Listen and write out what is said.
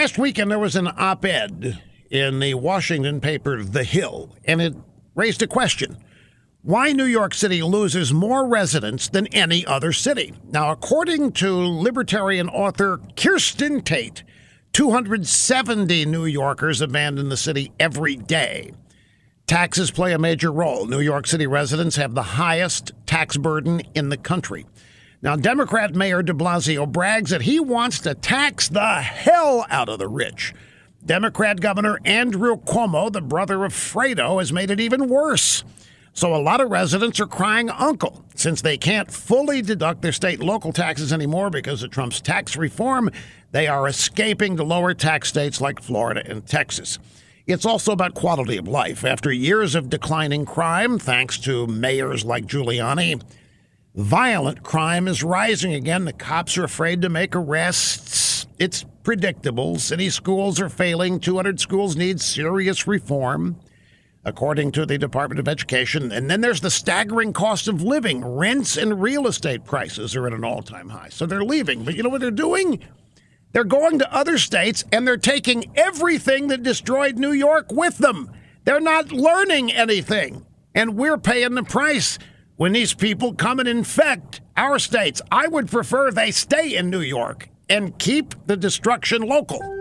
last weekend there was an op ed in the Washington paper The Hill, and it raised a question why New York City loses more residents than any other city. Now, according to libertarian author Kristin Tate, 270 New Yorkers abandon the city every day. Taxes play a major role. New York City residents have the highest tax burden in the country. Now, Democrat Mayor de Blasio brags that he wants to tax the hell out of the rich. Democrat Governor Andrew Cuomo, the brother of Fredo, has made it even worse. So a lot of residents are crying uncle since they can't fully deduct their state local taxes anymore because of Trump's tax reform. They are escaping to lower tax states like Florida and Texas. It's also about quality of life. After years of declining crime, thanks to mayors like Giuliani, violent crime is rising again. The cops are afraid to make arrests. It's predictable. City schools are failing. 200 schools need serious reform according to the Department of Education. And then there's the staggering cost of living. Rents and real estate prices are at an all time high. So they're leaving. But you know what they're doing? They're going to other states and they're taking everything that destroyed New York with them. They're not learning anything. And we're paying the price when these people come and infect our states. I would prefer they stay in New York and keep the destruction local.